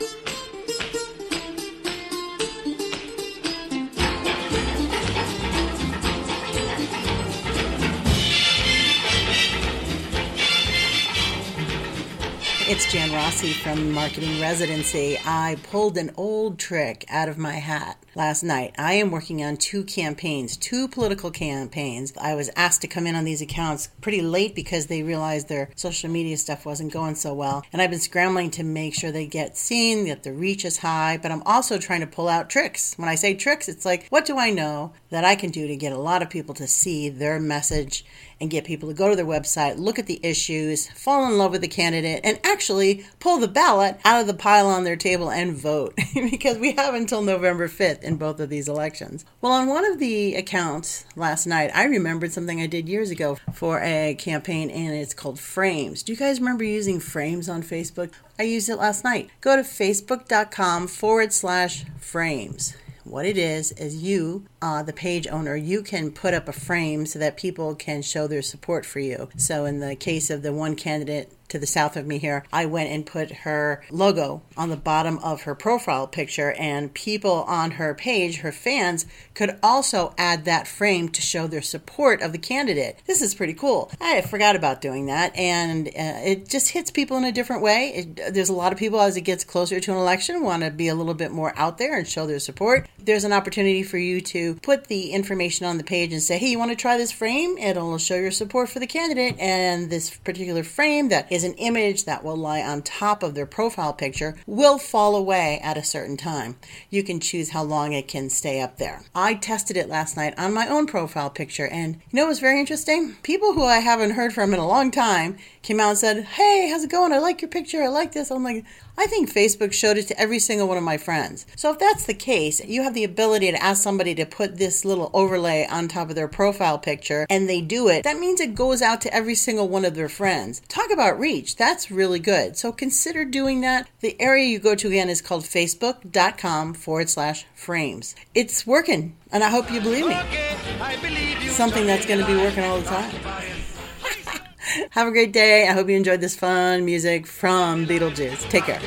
Thank you. It's Jan Rossi from Marketing Residency. I pulled an old trick out of my hat last night. I am working on two campaigns, two political campaigns. I was asked to come in on these accounts pretty late because they realized their social media stuff wasn't going so well. And I've been scrambling to make sure they get seen, that the reach is high, but I'm also trying to pull out tricks. When I say tricks, it's like, what do I know that I can do to get a lot of people to see their message and get people to go to their website, look at the issues, fall in love with the candidate, and actually pull the ballot out of the pile on their table and vote because we have until November 5th in both of these elections. Well, on one of the accounts last night, I remembered something I did years ago for a campaign, and it's called Frames. Do you guys remember using Frames on Facebook? I used it last night. Go to facebook.com forward slash frames what it is is you, uh, the page owner, you can put up a frame so that people can show their support for you. So, in the case of the one candidate to the south of me here, I went and put her logo on the bottom of her profile picture, and people on her page, her fans, could also add that frame to show their support of the candidate. This is pretty cool. I forgot about doing that, and uh, it just hits people in a different way. It, there's a lot of people as it gets closer to an election want to be a little bit more out there and show their support. There's an opportunity for you to put the information on the page and say, hey, you want to try this frame? It'll show your support for the candidate, and this particular frame that is an image that will lie on top of their profile picture will fall away at a certain time. You can choose how long it can stay up there. I tested it last night on my own profile picture, and you know what was very interesting? People who I haven't heard from in a long time came out and said, Hey, how's it going? I like your picture. I like this. I'm like, I think Facebook showed it to every single one of my friends. So if that's the case, you have the ability to ask somebody to put this little overlay on top of their profile picture and they do it. That means it goes out to every single one of their friends. Talk about reach. That's really good. So consider doing that. The area you go to again is called facebook.com forward slash frames. It's working, and I hope you believe me. Something that's going to be working all the time. Have a great day. I hope you enjoyed this fun music from Beetlejuice. Take care.